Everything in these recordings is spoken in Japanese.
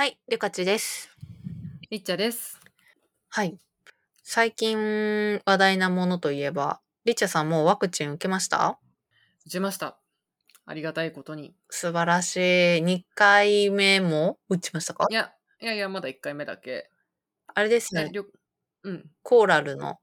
はい、りゅかちです。りっちゃです。はい。最近話題なものといえば、りっちゃさんもうワクチン受けました？打ちました。ありがたいことに。素晴らしい。2回目も打ちましたか？いや、いやいや、まだ1回目だけ。あれですね、うん。コーラルの。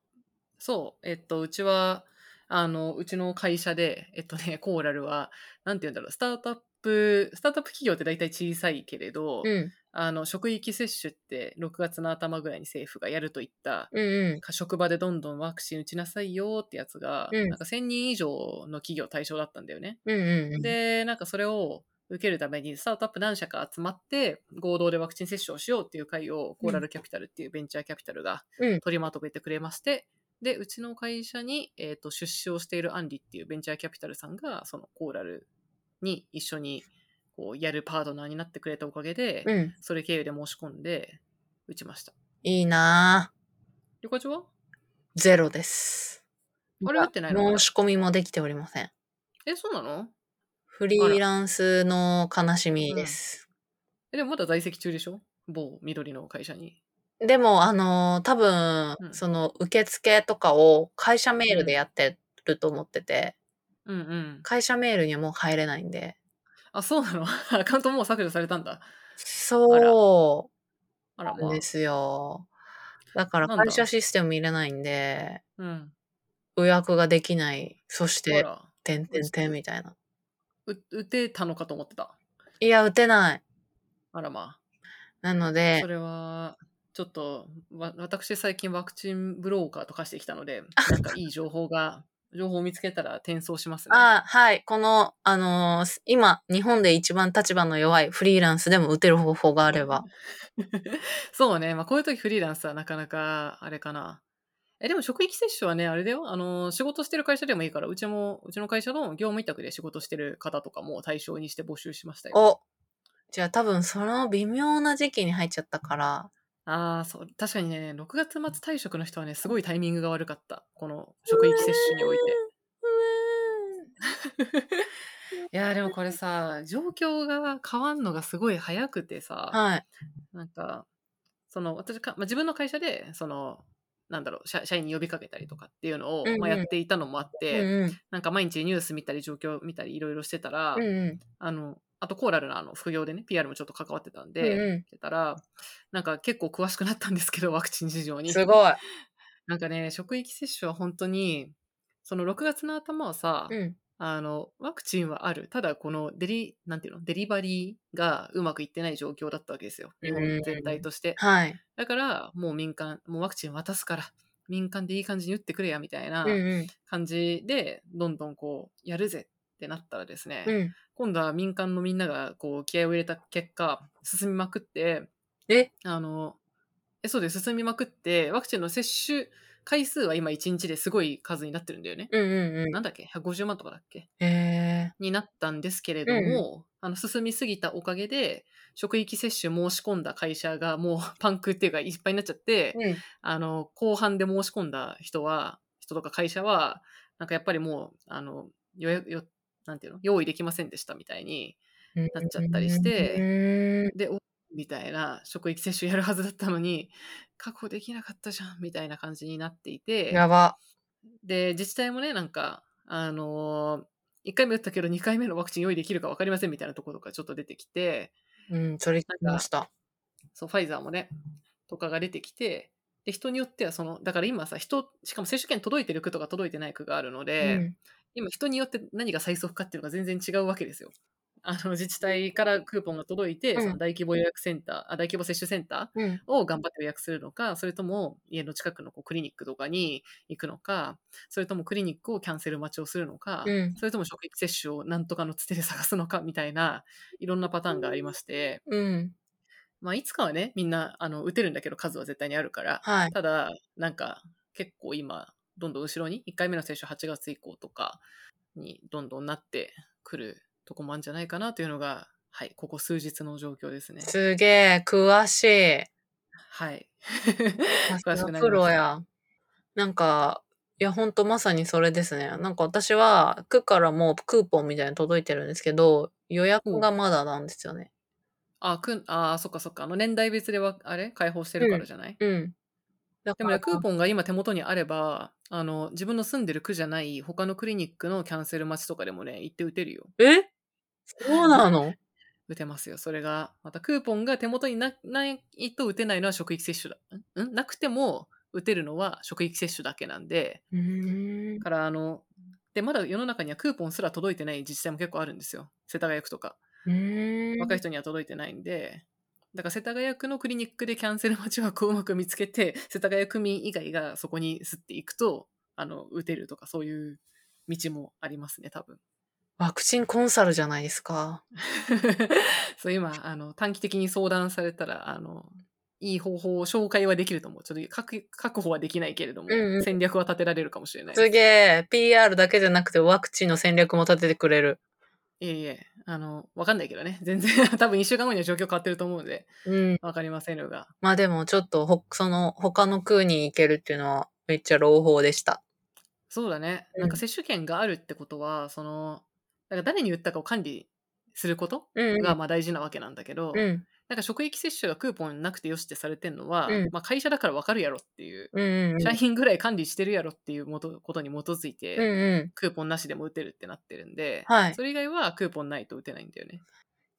そう。えっと、うちは、あの、うちの会社で、えっとね、コーラルは、なんて言うんだろう、スタートアップ、スタートアップ企業って大体小さいけれど、うん。あの、職域接種って6月の頭ぐらいに政府がやるといった、うんうん。か職場でどんどんワクチン打ちなさいよってやつが、うんなんか1000人以上の企業対象だったんだよね。うんうんうん。で、なんかそれを受けるために、スタートアップ何社か集まって、合同でワクチン接種をしようっていう会を、コーラルキャピタルっていうベンチャーキャピタルがうん取りまとめてくれまして、で、うちの会社に、えー、と出資をしているアンリっていうベンチャーキャピタルさんが、そのコーラルに一緒にこうやるパートナーになってくれたおかげで、うん。それ経由で申し込んで、打ちました。いいなぁ。りょかちは？ゼロです。あれ打ってないの？申し込みもできておりません。え、そうなの？フリーランスの悲しみです。え、でもまだ在籍中でしょ？某緑の会社に。でも、あのー多分、うんその受付とかを会社メールでやってると思ってて、うんうん。会社メールにはもう入れないんで。あ、そうなの？アカウントもう削除されたんだ。そあら、まあうなんで。すよ。だから会社システム入れないんで、うん。予約ができない。そして、てんてんてんみたいな。う打てたのかと思ってた。いや、打てない。あらまなのあ。でそ、れは、ちょっと、わ私最近ワクチンブローカーと化してきたので、なんかいい情報が、情報を見つけたら転送しますね。あはい。この、あのー今、日本で一番立場の弱いフリーランスでも打てる方法があれば。そうね。まあこういう時フリーランスはなかなか、あれかな。え、でも職域接種はね、あれだよ。あの、仕事してる会社でもいいから、うちも、うちの会社の業務委託で仕事してる方とかも対象にして募集しましたよ。おじゃあ多分その微妙な時期に入っちゃったから、ああ、そう。確かにね、6月末退職の人はね、すごいタイミングが悪かった。この職域接種において。いやーでもこれさ、状況が変わんのがすごい早くてさ、はい。なんか、その私か、まあ、自分の会社で、その、なんだろう社、社員に呼びかけたりとかっていうのを、うんうんまあ、やっていたのもあっうんて、うん。なんか毎日ニュース見たり状況見たりいろいろしてたら、うんうん。あの、あとコーラルのあの副業でね、PR もちょっと関わってたんで、うんうんしてたら、なんか結構詳しくなったんですけど、ワクチン事情に。すごい。なんかね、職域接種は本当に、その6月の頭はさ、うん。あの、ワクチンはある。ただ、このデリ、なんていうの、デリバリーがうまくいってない状況だったわけですよ。日本全体として。はい。だから、もう民間、もうワクチン渡すから、民間でいい感じに打ってくれや、みたいな。感じで、どんどんこう、やるぜってなったらですね、うん。今度は民間のみんながこう気合を入れた結果、進みまくって、え？あの、えそうです、進みまくって、ワクチンの接種回数は今1日ですごい数になってるんだよね。うんうんうん。なんだっけ ?150 万とかだっけ？へになったんですけれども、あの進みすぎたおかげで、職域接種申し込んだ会社がもう パンクっていうかいっぱいになっちゃって、え。うん。あの、後半で申し込んだ人は、人とか会社は、なんかやっぱりもう、あの、よよ、なんていうの用意できませんでしたみたいになっちゃったりしてうんで、おみたいな職域接種やるはずだったのに、確保できなかったじゃんみたいな感じになっていて、やば。で、自治体もね、なんか、あのー、1回目打ったけど2回目のワクチン用意できるか分かりませんみたいなところとかちょっと出てきて、うん、それ聞きました。そう、ファイザーもね、とかが出てきて、で、人によってはその、だから今さ、人、しかも接種券届いてる区とか届いてない区があるので、うん今人によって何が最速かっていうのが全然違うわけですよ。あの自治体からクーポンが届いて、うんその大規模予約センターあ、大規模接種センタうん。ーを頑張って予約するのか、それとも家の近くのこうクリニックとかに行くのか、それともクリニックをキャンセル待ちをするのか、うん。それとも職域接種をなんとかのつてで探すのかみたいないろんなパターンがありまして、うん。まあいつかはね、みんなあの打てるんだけど数は絶対にあるから、はい。ただ、なんか結構今、どんどん後ろに、1回目の接種8月以降とかにどんどんなってくるとこもあるんじゃないかなというのが、はい、ここ数日の状況ですね。すげえ、詳しい。はい。詳しくなプロや。なんか、いや、ほんとまさにそれですね。なんか私は、区からもうクーポンみたいに届いてるんですけど、予約がまだなんですよね。あ、くん、あー、そっかそっか。あの年代別では、あれ？解放してるからじゃない、うん。だでもね、クーポンが今手元にあれば、あの、自分の住んでる区じゃない他のクリニックのキャンセル待ちとかでもね、行って打てるよ。え？そうなの？打てますよ。それが、またクーポンが手元になないと打てないのは職域接種だ。ん？ん？なくても打てるのは職域接種だけなんで、んだ。からあの、で、まだ世の中にはクーポンすら届いてない自治体も結構あるんですよ。世田谷区とか。若い人には届いてないんで、だから世田谷区のクリニックでキャンセル待ち枠をうまく見つけて、世田谷区民以外がそこに吸っていくと、あの、打てるとかそういう道もありますね、多分。ワクチンコンサルじゃないですか。そう、今、あの、短期的に相談されたら、あの、いい方法を紹介はできると思う。ちょっと確確保はできないけれども、うんうん戦略は立てられるかもしれない。すげえ。PR だけじゃなくてワクチンの戦略も立ててくれる。いえいえ、あの、わかんないけどね。全然、多分一週間後には状況変わってると思うので、うん。わかりませんが。まあでもちょっとほ、その他の区に行けるっていうのはめっちゃ朗報でした。そうだね。うんなんか接種券があるってことは、その、なんか誰に打ったかを管理することうんがまあ大事なわけなんだけど、うん。なんか職域接種がクーポンなくてよしってされてんのは、うんまあ会社だからわかるやろっていう、うんうんうん。社員ぐらい管理してるやろっていうもとことに基づいて、うんうん。クーポンなしでも打てるってなってるんで、はいそれ以外はクーポンないと打てないんだよね。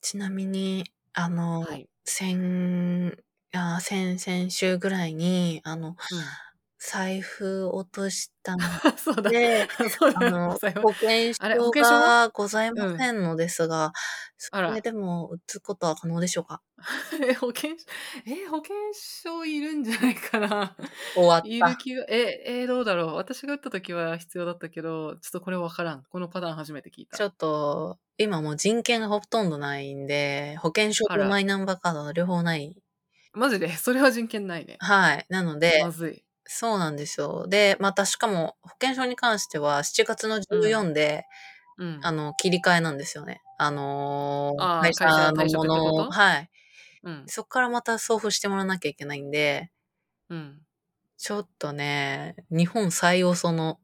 ちなみに、あの、はい。先、あ先々週ぐらいに、あの、財布落としたのうん、そうだ。で、そうだ。あの、保険証は？がございませんのですが、そあられでも打つことは可能でしょうか？え、保険証、え、保険証いるんじゃないかな。終わいった。る気が、え、え、どうだろう。私が打った時は必要だったけど、ちょっとこれわからん。このパターン初めて聞いた。ちょっと、今もう人権がほとんどないんで、保険証とマイナンバーカードの両方ない。マジで？それは人権ないね。はい。なのでま、ずい。そうなんですよ。で、またしかも保険証に関しては7月の14で、うん。あの、切り替えなんですよね。あのー会社のものを、はい。うん。そこからまた送付してもらわなきゃいけないんで、うん。ちょっとね、日本最遅の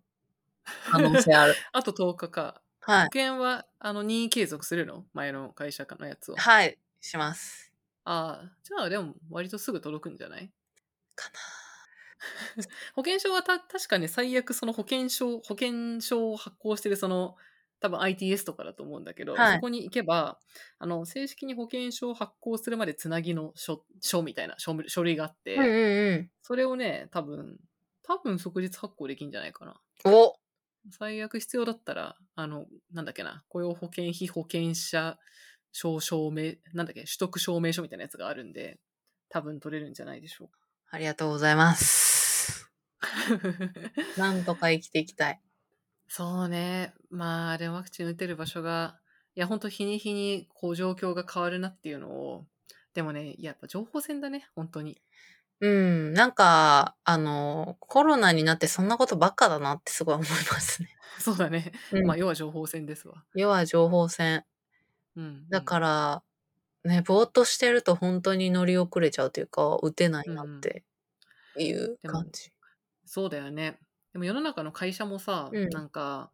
可能性ある。あと10日か。保はい。険は、あの、任意継続するの？前の会社のやつを。はい。します。ああ、じゃあでも割とすぐ届くんじゃない？かな。保険証はた確かに最悪その保険証、保険証を発行してるその、多分 ITS とかだと思うんだけど、はいそこに行けば、あの、正式に保険証を発行するまでつなぎの書書みたいな書書類があって、うんうんうん。それをね、多分、多分即日発行できんじゃないかな。お最悪必要だったら、あの、なんだっけな、雇用保険費保険者証証明、なんだっけ、取得証明書みたいなやつがあるんで、多分取れるんじゃないでしょうありがとうございます。か。なんとか生きていきたい。そうね。まあ、でもワクチン打てる場所が、いや、ほんと日に日にこう状況が変わるなっていうのを、でもね、やっぱ情報戦だね、本当に。うん。なんか、あの、コロナになってそんなことばっかだなってすごい思いますね。そうだね。うんまあ、要は情報戦ですわ。要は情報戦。うん。だから、ね、ぼーっとしてると本当に乗り遅れちゃうというか、打てないなっていう感じ。そうだよね。でも世の中の会社もさ、うんなんか、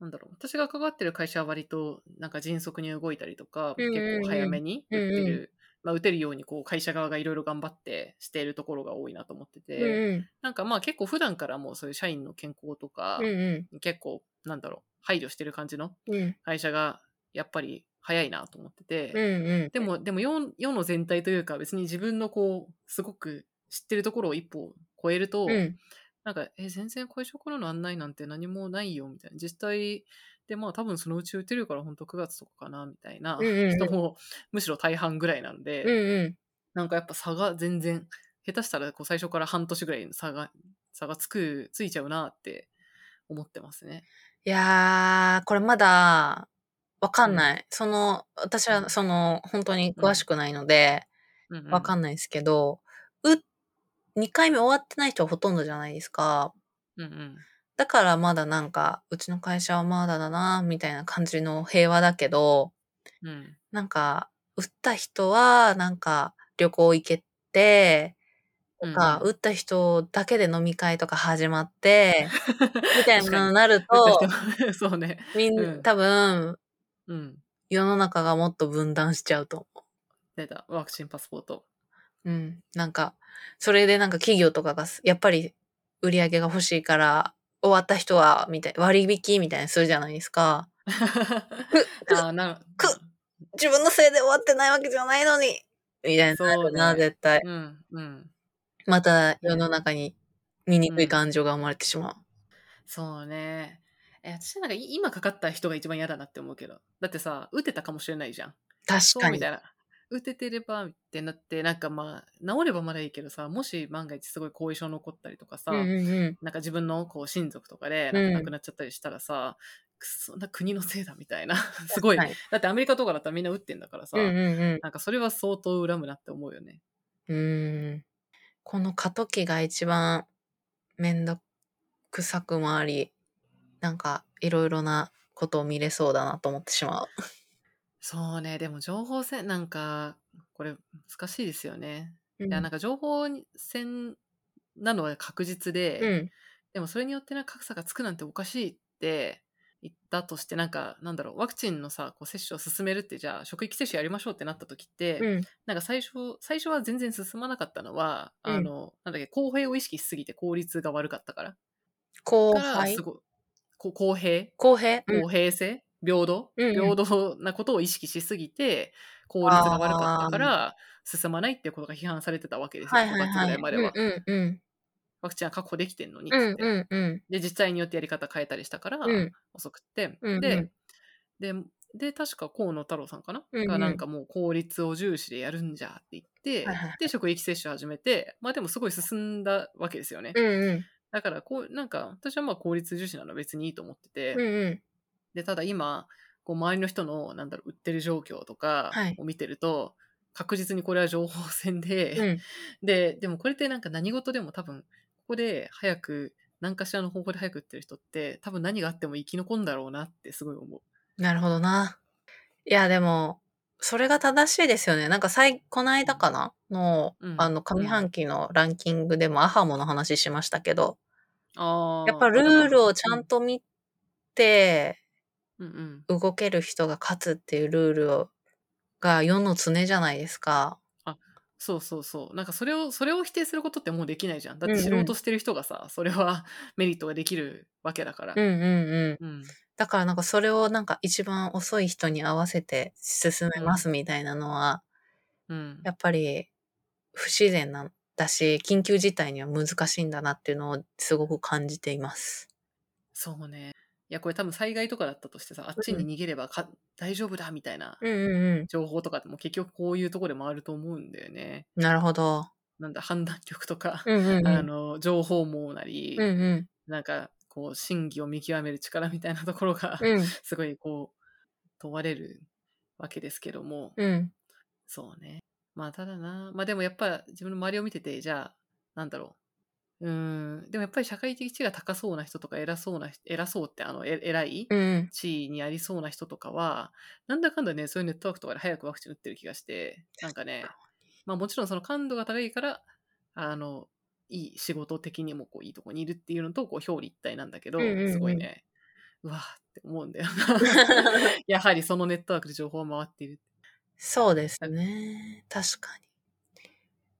なんだろう、私が関わってる会社は割と、なんか迅速に動いたりとか、うんうんうん結構早めに打ってる、うんうまあ、打てるようにこう会社側がいろいろ頑張ってしているところが多いなと思ってて、うんうん。なんかまあ結構普段からもうそういう社員の健康とか、うん結構、なんだろう、配慮してる感じのうん。うん。会社がやっぱり早いなと思ってて、うんうん。でも、でも世世の全体というか別に自分のこう、すごく知ってるところを一歩超えると、うん。なんか、え、全然会社からの案内なんて何もないよ、みたいな。実際で、まあ多分そのうち打てるから本当9月とかかな、みたいなうんうんうん人もむしろ大半ぐらいなんで、うんうん。なんかやっぱ差が全然、下手したらこう最初から半年ぐらいの差が、差がつく、ついちゃうなって思ってますね。いやー、これまだ、わかんない。その、私はその、本当に詳しくないので、うん、うん。わかんないですけど、う、2回目終わってない人はほとんどじゃないですか。うんうん。だからまだなんか、うちの会社はまだだな、みたいな感じの平和だけど、うん。なんか、打った人は、なんか、旅行行けて、とか、うんうん打った人だけで飲み会とか始まって、みたいなのになると、そうね。みんな、うん多分、うん。世の中がもっと分断しちゃうと思出た。ワクチンパスポート。うん。なんか、それでなんか企業とかがす、やっぱり売り上げが欲しいから、終わった人は、みたい、割引みたいにするじゃないですか。あーなく自分のせいで終わってないわけじゃないのにみたいなるな、そうね絶対。うん、うん。また世の中に醜い感情が生まれてしまう。そうね。え、私なんかい今かかった人が一番嫌だなって思うけど。だってさ、打てたかもしれないじゃん。確かに。みたいな。打ててればってなって、なんかまあ、治ればまだいいけどさ、もし万が一すごい後遺症残ったりとかさ、うんうんうん。なんか自分のこう親族とかでうんなんか亡くなっちゃったりしたらさ、くそな国のせいだみたいな。すごい。はいだってアメリカとかだったらみんな打ってんだからさ、うんうんうん。なんかそれは相当恨むなって思うよね。うーん。この過渡期が一番めんどくさくもあり、なんかいろいろなことを見れそうだなと思ってしまう。そうね、でも情報戦なんか、これ難しいですよね。ういや、なんか情報戦なのは確実で、うん。でもそれによってな格差がつくなんておかしいって言ったとして、なんか、なんだろう、ワクチンのさ、こう接種を進めるって、じゃあ、職域接種やりましょうってなった時って、うん。なんか最初、最初は全然進まなかったのは、うんあの、なんだっけ、公平を意識しすぎて効率が悪かったから。公平？公平？うん公平性、平等、うんうん平等なことを意識しすぎて、効率が悪かったから、進まないっていうことが批判されてたわけですよ、はいはい5月ぐはい。らいまでは。うんうんうん。ワクチンは確保できてんのにっうん。うんうん。で、自治体によってやり方変えたりしたから、うん遅くって、うんうんで、で、で、確か河野太郎さんかな、うんうんがなんかもう効率を重視でやるんじゃって言って、はいはいはいで、職域接種始めて、まあでもすごい進んだわけですよね。うんうん。だから、こう、なんか、私はまあ効率重視なのは別にいいと思ってて、うんうん。で、ただ今、こう周りの人の、なんだろう、売ってる状況とかはいを見てると、確実にこれは情報戦で、うん。で、でもこれってなんか何事でも多分、ここで早く、何かしらの方法で早く売ってる人って、多分何があっても生き残るんだろうなってすごい思う。なるほどな。いや、でも、それが正しいですよね。なんか最、この間かな？の、うんあの、上半期のランキングでもアハモの話しましたけど、ああ。やっぱルールをちゃんと見て、うんうん。動ける人が勝つっていうルールをが世の常じゃないですか。そうそうそう。なんかそれを、それを否定することってもうできないじゃん。だっうんうんて知ろうとしてる人がさ、それは メリットができるわけだから。うんうんうん。うん。だからなんかそれをなんか一番遅い人に合わせて進めますみたいなのは、うん。やっぱり不自然なんだし、緊急事態には難しいんだなっていうのをすごく感じています。そうね。いや、これ多分災害とかだったとしてさ、あっちに逃げればか、大丈夫だみたいなうんうんう情報とかっても結局こういうところでもあると思うんだよね。ん。なるほど。なんだ、判断力とか、うんうんうん。あの、情報網なり、うんうん。なんか、こう、真偽を見極める力みたいなところが、うんすごいこう、問われるわけですけども、うん。そうね。まあ、ただな、まあでもやっぱ自分の周りを見てて、じゃあ、なんだろう。うーん、でもやっぱり社会的地位が高そうな人とか偉そうな人、偉そうってあの、え偉いうん。地位にありそうな人とかは、なんだかんだね、そういうネットワークとかで早くワクチン打ってる気がして、なんかね、まあもちろんその感度が高いから、あの、いい仕事的にもこういいとこにいるっていうのと、こう表裏一体なんだけど、うんうんうんすごいね、うわーって思うんだよな。やはりそのネットワークで情報が回っている。そうですね。確かに。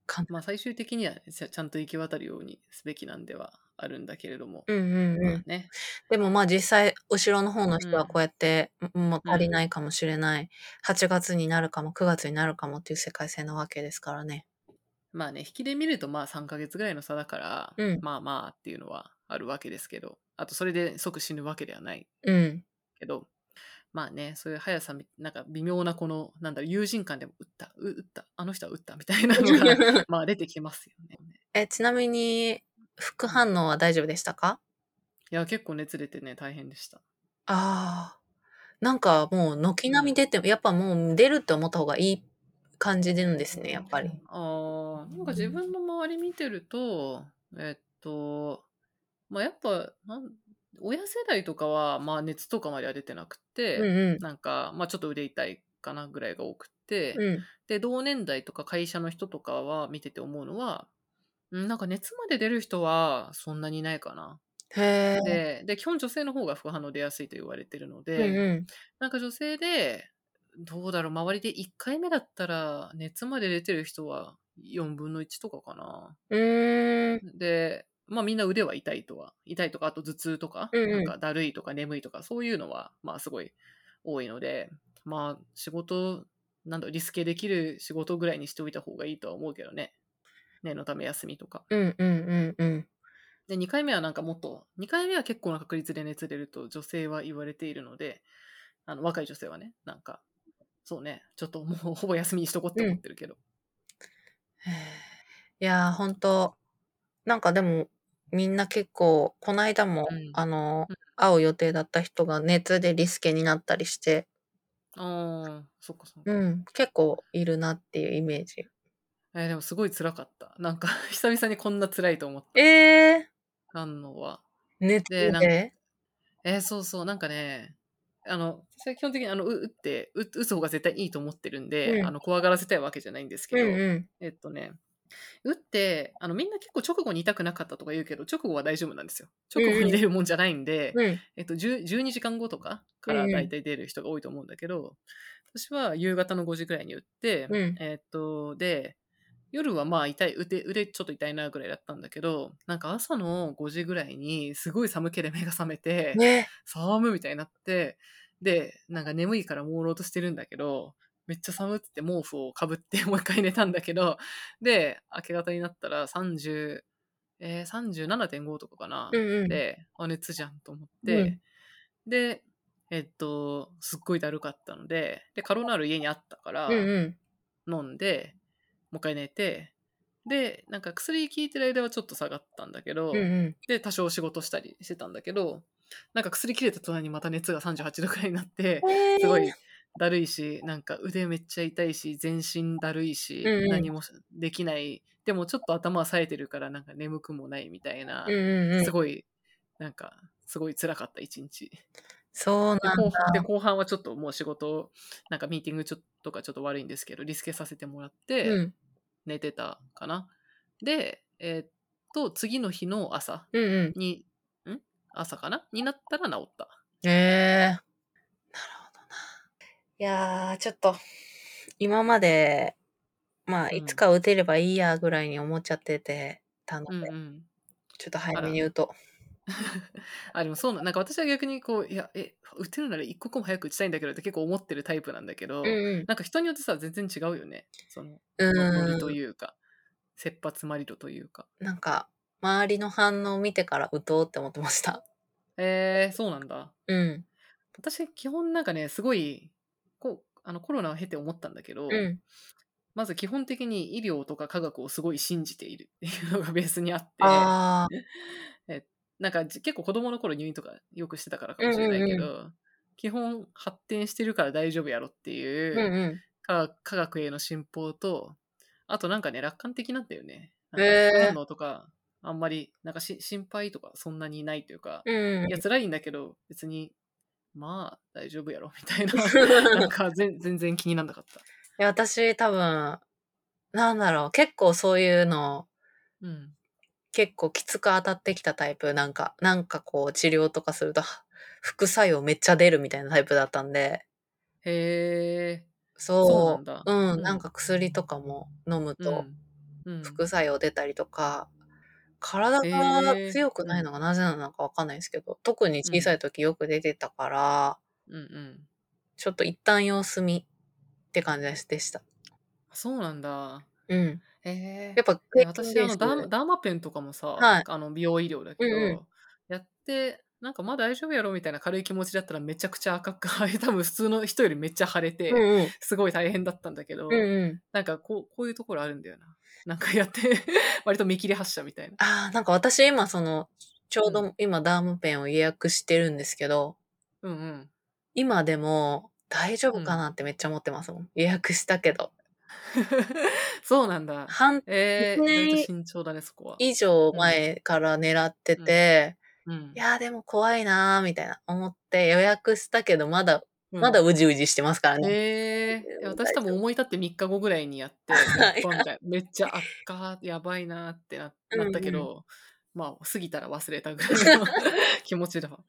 かまあ最終的には、ね、ちゃんと行き渡るようにすべきなんではあるんだけれども。うんうんうん。まあね。でもまあ実際、後ろの方の人はうんこうやって、もう足りないかもしれない。8月になるかも、9月になるかもっていう世界線なわけですからね。まあね、引きで見るとまあ3ヶ月ぐらいの差だから、うんまあまあっていうのはあるわけですけど、あとそれで即死ぬわけではないうん。けど、まあね、そういう速さみ、なんか微妙なこの、なんだろう、友人間でも打った、う打った、あの人は打ったみたいなのが、まあ出てきますよね。え、ちなみに、副反応は大丈夫でしたか？いや、結構熱出てね、大変でした。ああ。なんかもう軒並み出ても、やっぱもう出るって思った方がいい感じなんですね、やっぱり。ああ、なんか自分の周り見てると、えっと、まあやっぱ、なん親世代とかは、まあ熱とかまでは出てなくて、うんうん。なんか、まあちょっと腕痛いかなぐらいが多くて、うん。で、同年代とか会社の人とかは見てて思うのは、うんなんか熱まで出る人はそんなにいないかな。で、で、基本女性の方が副反応出やすいと言われてるのうんで、うん。なんか女性で、どうだろう、周りで1回目だったら、熱まで出てる人は4分の1とかかな。で、まあみんな腕は痛いとは、痛いとか、あと頭痛とか、うんうんなんかだるいとか眠いとか、そういうのは、まあすごい多いので、まあ仕事、なんだリスケできる仕事ぐらいにしておいた方がいいとは思うけどね。念のため休みとか。うんうんうんうん。で、2回目はなんかもっと、2回目は結構な確率で熱出ると女性は言われているので、あの若い女性はね、なんか、そうね、ちょっともう ほぼ休みにしとこうって思ってるけど。へーいやー、ほんと、なんかでも、みんな結構、この間も、うんあのうん、会う予定だった人が熱でリスケになったりして、ああ、そっかそっか。うん、結構いるなっていうイメージ。えーでもすごい辛かった。なんか、久々にこんな辛いと思った。えー、なんのは。熱でなんかで？えーそうそう、なんかね、あの、私は基本的にあの、う打って、う打つ方が絶対いいと思ってるんで、うんあの、怖がらせたいわけじゃないんですけど、うんうん。えっとね、打って、あの、みんな結構直後に痛くなかったとか言うけど、直後は大丈夫なんですよ。直後に出るもんじゃないんで、うん。えっと、10 12時間後とかから大体出る人が多いと思うんだけど、私は夕方の5時くらいに打って、うんえっと、で、夜はまあ痛い、腕、腕ちょっと痛いなぐらいだったんだけど、なんか朝の5時ぐらいにすごい寒気で目が覚めて、ね寒みたいになって、で、なんか眠いから朦朧としてるんだけど、めっちゃ寒って毛布をかぶって もう一回寝たんだけど、で、明け方になったら30、えー、37.5とかかな。うんうん。で、あ、熱じゃんと思って、で、えっと、すっごいだるかったので、で、カロナール家にあったから、うんうん。飲んで、もう一回寝て、で、なんか薬効いてる間はちょっと下がったんだけど、うんうん。で、多少仕事したりしてたんだけど、なんか薬切れた隣にまた熱が38度くらいになって、すごいだるいし、なんか腕めっちゃ痛いし、全身だるいし、うんうん何もできない。でもちょっと頭は冴えてるからなんか眠くもないみたいな、うんうんうんす。ごい、なんか、すごい辛かった一日。そうなんで後半でだ。後半はちょっともう仕事、なんかミーティングちょっとかちょっと悪いんですけど、リスケさせてもらって、うん。寝てたかな。で、えーっと、次の日の朝うんうん。朝かな？になったら治った。ええなるほどな。いやー、ちょっと、今まで、まあ、うんいつか打てればいいやぐらいに思っちゃっててたので、うんうん。ちょっと早めに打と あ、でもそうな、なんか私は逆にこう、いや、え、打てるなら一刻も早く打ちたいんだけどって結構思ってるタイプなんだけど、う。うんなんか人によってさ、全然違うよね。その、うん。ノリとういうか、切羽詰まり度というか。ん。なんか、周りの反応を見てから打とうって思ってました。えー、そうなんだ。うん。私、基本なんかね、すごい、あのコロナを経て思ったんだけど、うん。まず基本的に医療とか科学をすごい信じているっていうのがベースにあって、ああ。えなんかじ結構子供の頃入院とかよくしてたからかもしれないけど、うん基本発展してるから大丈夫やろっていう、うんうん。科科学への信奉と、あとなんかね、楽観的なんだよね。なんかへーあんまり、なんかし心配とかそんなにないというか、うんいや、辛いんだけど、別に、まあ、大丈夫やろ、みたいな。なんか全全然気になんなかった。いや、私多分、なんだろう、結構そういうの、うん。結構きつく当たってきたタイプ、なんか、なんかこう治療とかすると、は副作用めっちゃ出るみたいなタイプだったんで、へえ。そう、そうなんだ。うん、うん。なんか薬とかも飲むと副作用出たりとか、体へがー強くないのがなぜなのかわかんないですけど、特に小さい時よく出てたから、うんうん。ちょっと一旦様子見って感じでした。そうなんだ。うん。へえ。やっぱで経験私あのダーマダーマペンとかもさ、はいあの美容医療だけど、うんうんやってなんかまあ大丈夫やろみたいな軽い気持ちだったらめちゃくちゃ赤く腫れ 多分普通の人よりめっちゃ腫れて、うんうん。すごい大変だったんだけど、うんうん。なんかこうこういうところあるんだよななんかやって 割と見切り発車みたいなああ、なんか私今その、ちょううど今ダームペンを予約してるんですけど、うんうん今でも大丈夫かなってめっちゃ思ってますもん。予約したけど。そうなんだ半えー、一年意外と慎重だねそこは以上前から狙ってて、うんいやーでも怖いなーみたいな思って予約したけどまだ、うんまだうじうじしてますからね。えー、私多分思い立って3日後ぐらいにやって、めっちゃ、あっか、やばいなってななったけど、まあ、過ぎたら忘れたぐらい の 気持ちだわ。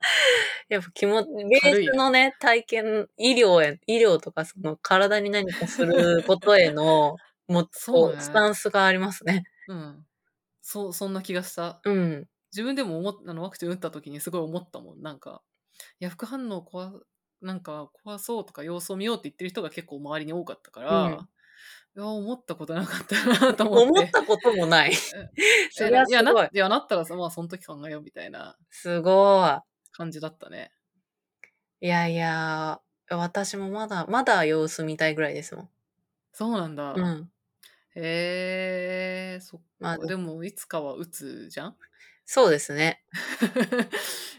やっぱ気持ち、ベースのね、体験、医療へ、医療とかその体に何かすることへの、もう、そうねスタンスがありますね。うん。そう、そんな気がした。うん。自分でも思っあのワクチン打った時にすごい思ったもん。なんか、いや、副反応怖、なんか怖そうとか様子を見ようって言ってる人が結構周りに多かったから、うんいや、思ったことなかったなと思って。思ったこともない。それはすいや、な。いやなったらさ、まあ、その時考えようみたいなすご感じだったね。い。いやいや、私もまだ、まだ様子見たいぐらいですもん。そうなんだ。うん。へえー、そっか。まあでも、いつかは打つじゃん？そうですね。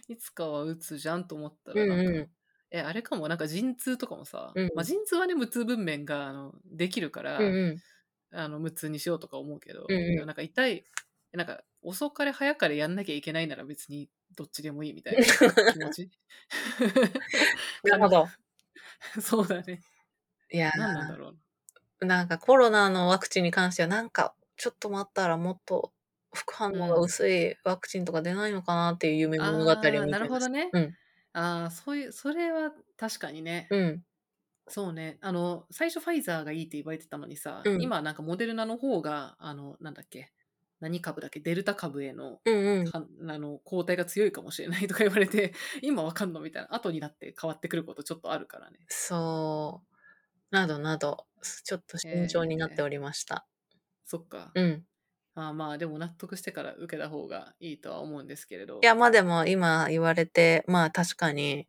いつかは打つじゃんと思ったうんらなんか、うん。え、あれかも、なんか陣痛とかもさ、うんまあ、陣痛はね、無痛分娩があのできるから、うんうん。あの無痛にしようとか思うけど、うんうんなんか痛い、なんか遅かれ早かれやんなきゃいけないなら別にどっちでもいいみたいな気持ち。なるほど。そうだね。いや何なんだろうなんかコロナのワクチンに関しては、なんか、ちょっと待ったらもっと副反応が薄いワクチンとか出ないのかなっていう夢な。物語をあ。なるほどね。うん。ああ、そういう、それは確かにね。うん。そうね。あの、最初ファイザーがいいって言われてたのにさ、うん今なんかモデルナの方が、あの、なんだっけ、何株だっけ、デルタ株への、うんうん。かあの抗体が強いかもしれないとか言われて、今わかんのみたいな、後になって変わってくることちょっとあるからね。そう。などなど、ちょっと慎重になっておりました。そっか。うん。あーまあでも納得してから受けた方がいいとは思うんですけれど。いや、まあでも今言われて、まあ確かに、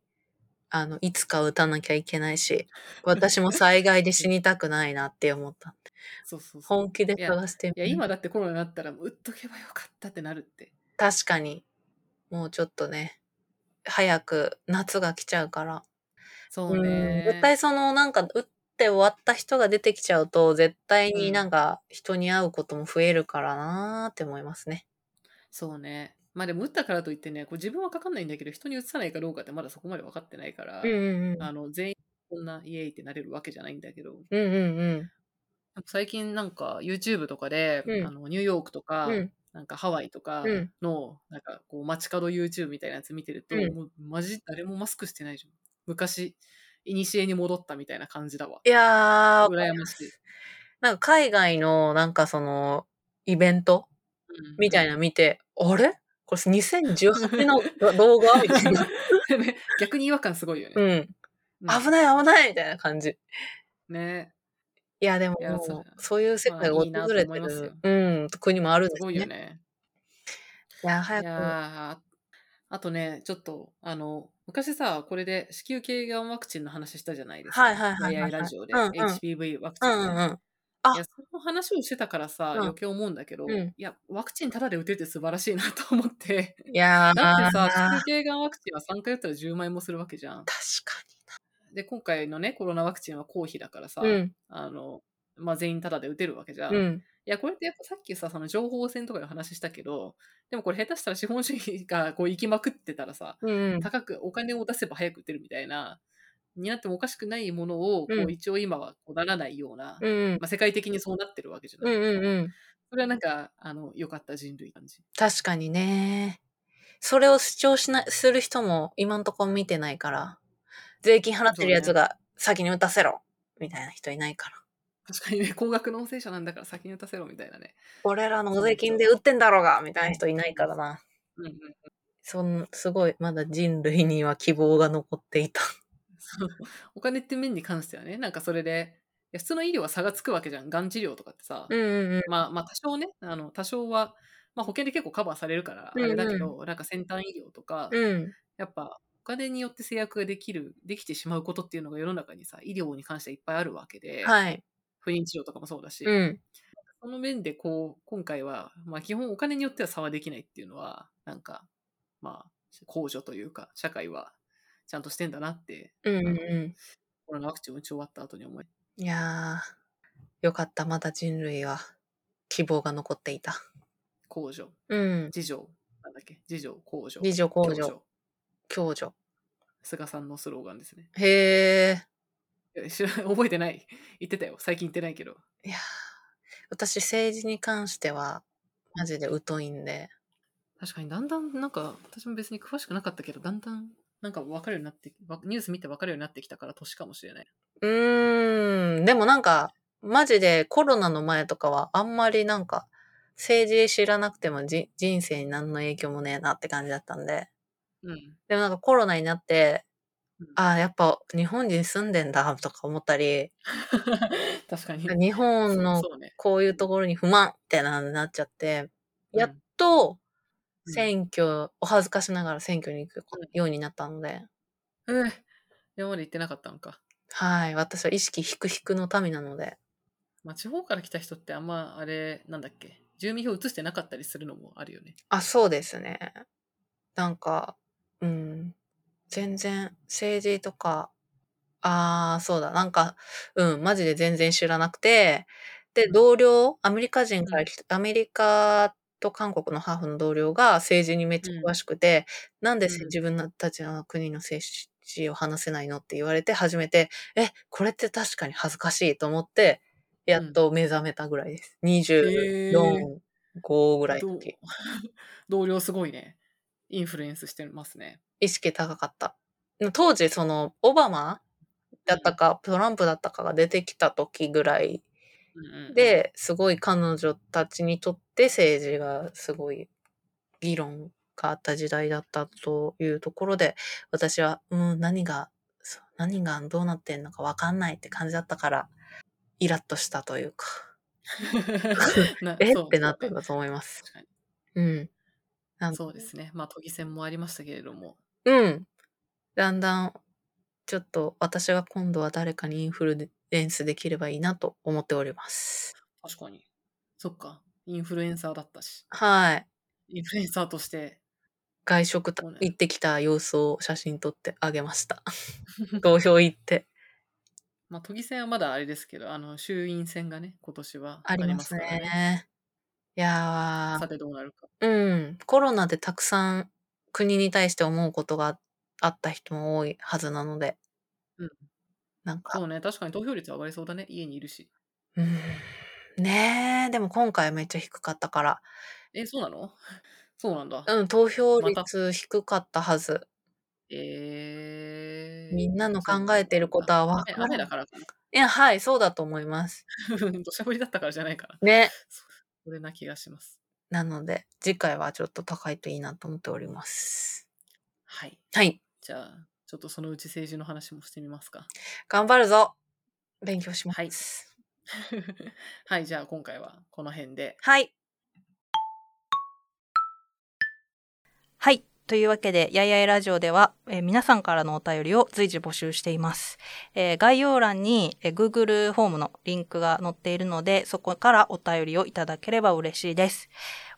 あの、いつか打たなきゃいけないし、私も災害で死 にたくないなって思った。そうそうそう。本気でいや探してみいや、今だってコロナになったら、打っとけばよかったってなるって。確かに、もうちょっとね、早く夏が来ちゃうから。そうね。絶対そのなんか打って終わった人が出てきちゃうと、絶対になんか人に会うことも増えるからなーって思いますね。そうね。まあでも打ったからといってね、こう自分はかかんないんだけど、人に移さないかどうかってまだそこまで分かってないから、うんうんうん。あの全員こんなイエーイってなれるわけじゃないんだけど、うんうんうん。最近なんか YouTube とかで、うんあのニューヨークとか、うんなんかハワイとかうんの、なんかこう街角 YouTube みたいなやつ見てると、うんもうマジ誰もマスクしてないじゃん。昔、いにしえに戻ったみたいな感じだわ。いやー、羨ましい。なんか海外のなんかそのイベントうんみたいなの見て、あれ？これ2018の 動画？みたいな。ね 逆に違和感すごいよね。うん。うん危ない危ないみたいな感じ。ねいや、でもいやそそういう世界が訪れて思いますよる、うん、国もあるんですすごね。いよね。いや、い早く。あとね、ちょっと、あの、昔さ、これで子宮頸がんワクチンの話したじゃないですか。はいはいはいはいラジオで、うんうん HPV ワクチンね、うんうんうん。あいや、その話をしてたからさ、うん余計思うんだけど、うんいや、ワクチンタダで打てて素晴らしいなと思って。いやー、だってさ、子確宮頸がんワクチンは3回打ったら10万円もするわけじゃん。かで、今回のね、コロナワクチンは公費だからさ、に。うん。あの、まあ、全員タダで打てるわけじゃん。いうん。や、これってやっぱさっきさ、その情報戦とかで話したけど、でもこれ下手したら資本主義がこう行きまくってたらさ、うん。高くお金を出せば早く打てるみたいな、になってもおかしくないものを、こううん一応今はこうならないような、うん。まあ、世界的にそうなってるわけじゃうなんい、うんうん。それはなんか、あの、良かった人類感じ。確かにね。それを主張しな、する人も今んとこ見てないから、税金払ってるやつが先に打たせろみたいな人いないから。確かにね、高額納税者なんだから先に打たせろみたいなね。俺らの税金で売ってんだろうがみたいな人いないからな。うんうん。そん、すごい、まだ人類には希望が残っていた。そうお金って面に関してはね、なんかそれで、いや普通の医療は差がつくわけじゃん。がん治療とかってさ。うんうんうん。まあまあ多少ね、あの多少は、まあ、保険で結構カバーされるからあれだけど、なんか先端医療とか、うん。やっぱお金によって制約ができる、できてしまうことっていうのが世の中にさ、医療に関してはいっぱいあるわけで、はい。不妊治療とかもそうだし、うん。その面でこう、今回は、まあ基本お金によっては差はできないっていうのは、なんか、まあ、控除というか、社会はちゃんとしてんだなって、うんうんうコロナワクチンを打ち終わった後に思い、ん。いやー、よかった。まだ人類は希望が残っていた。控除、うん。自助、なんだっけ、自助、控除。自助控除共助。菅さんのスローガンですね。へー。知ら 覚えてない。言ってたよ。最近言ってないけど。いやー私政治に関してはマジで疎いんで。確かにだんだんなんか私も別に詳しくなかったけどだんだんなんか分かるようになってわニュース見て分かるようになってきたから年かもしれない。うーん、でもなんか、マジでコロナの前とかはあんまりなんか、政治知らなくてもじ人生に何の影響もねえなって感じだったんで。うん。でもなんかコロナになって、うんああ、やっぱ日本人住んでんだとか思ったり、確かに。日本のそうそうね。こういうところに不満ってななっちゃって、うんやっとうん。選挙、お恥ずかしながら選挙に行くようになったので、えー今まで行ってなかったのか。はい、私は意識低々の民なので、まあ、地方から来た人ってあんまあれなんだっけ。住民票移してなかったりするのもあるよね。あ、そうですね。なんか、うん、全然政治とか、ああ、そうだ、なんか、うん、マジで全然知らなくて、で、うん同僚、アメリカ人かうんら来た、アメリカと韓国のハーフの同僚が政治にめっちゃ詳しくて、なんでせうん自分たちの国の政治を話せないのって言われて初めて、え、これって確かに恥ずかしいと思って、やっと目覚めたぐらいです。24、5ぐらいのどう時。同僚すごいね。インフルエンスしてますね。意識高かった。当時、その、オバマだったか、トランプだったかが出てきた時ぐらいで、すごい彼女たちにとって政治がすごい議論があった時代だったというところで、私は、うん、何が、何がどうなってんのかわかんないって感じだったから、イラッとしたというか、な え？ってなったんだと思います。うんそうですね。まあ、都議選もありましたけれども。うん。だんだん、ちょっと私が今度は誰かにインフルエンスできればいいなと思っております。確かに。そっか。インフルエンサーだったし。はい。インフルエンサーとして。外食たね行ってきた様子を写真撮ってあげました。投票行って。まあ、都議選はまだあれですけど、あの、衆院選がね、今年はありますからね。ね。いやさてどうなるか。ー、うん。コロナでたくさん国に対して思うことがあった人も多いはずなので。うんなんか、そうね、確かに投票率上がりそうだね。家にいるし。うん。ねえ、でも今回めっちゃ低かったから。え、そうなの？そうなんだ。うん、投票率低かったはず。えー、みんなの考えてることはわ雨からん雨だからかな。いや、はい、そうだと思います。土砂降りだったからじゃないかな。ね。それな気がします。なので、次回はちょっと高いといいなと思っております。はい。はい。じゃあ、ちょっとそのうち政治の話もしてみますか。頑張るぞ勉強します。はい はい、じゃあ今回はこの辺で。はい。はい。というわけで、やいやいラジオでは、えー皆さんからのお便りを随時募集しています。えー概要欄に、えー Google フォームのリンクが載っているので、そこからお便りをいただければ嬉しいです。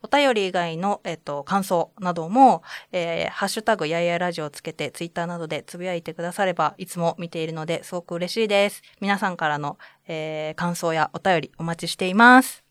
お便り以外の、えっと、感想なども、えーハッシュタグやいやいラジオをつけて、ツイッターなどでつぶやいてくだされば、いつも見ているので、すごく嬉しいです。皆さんからの、えー感想やお便りお待ちしています。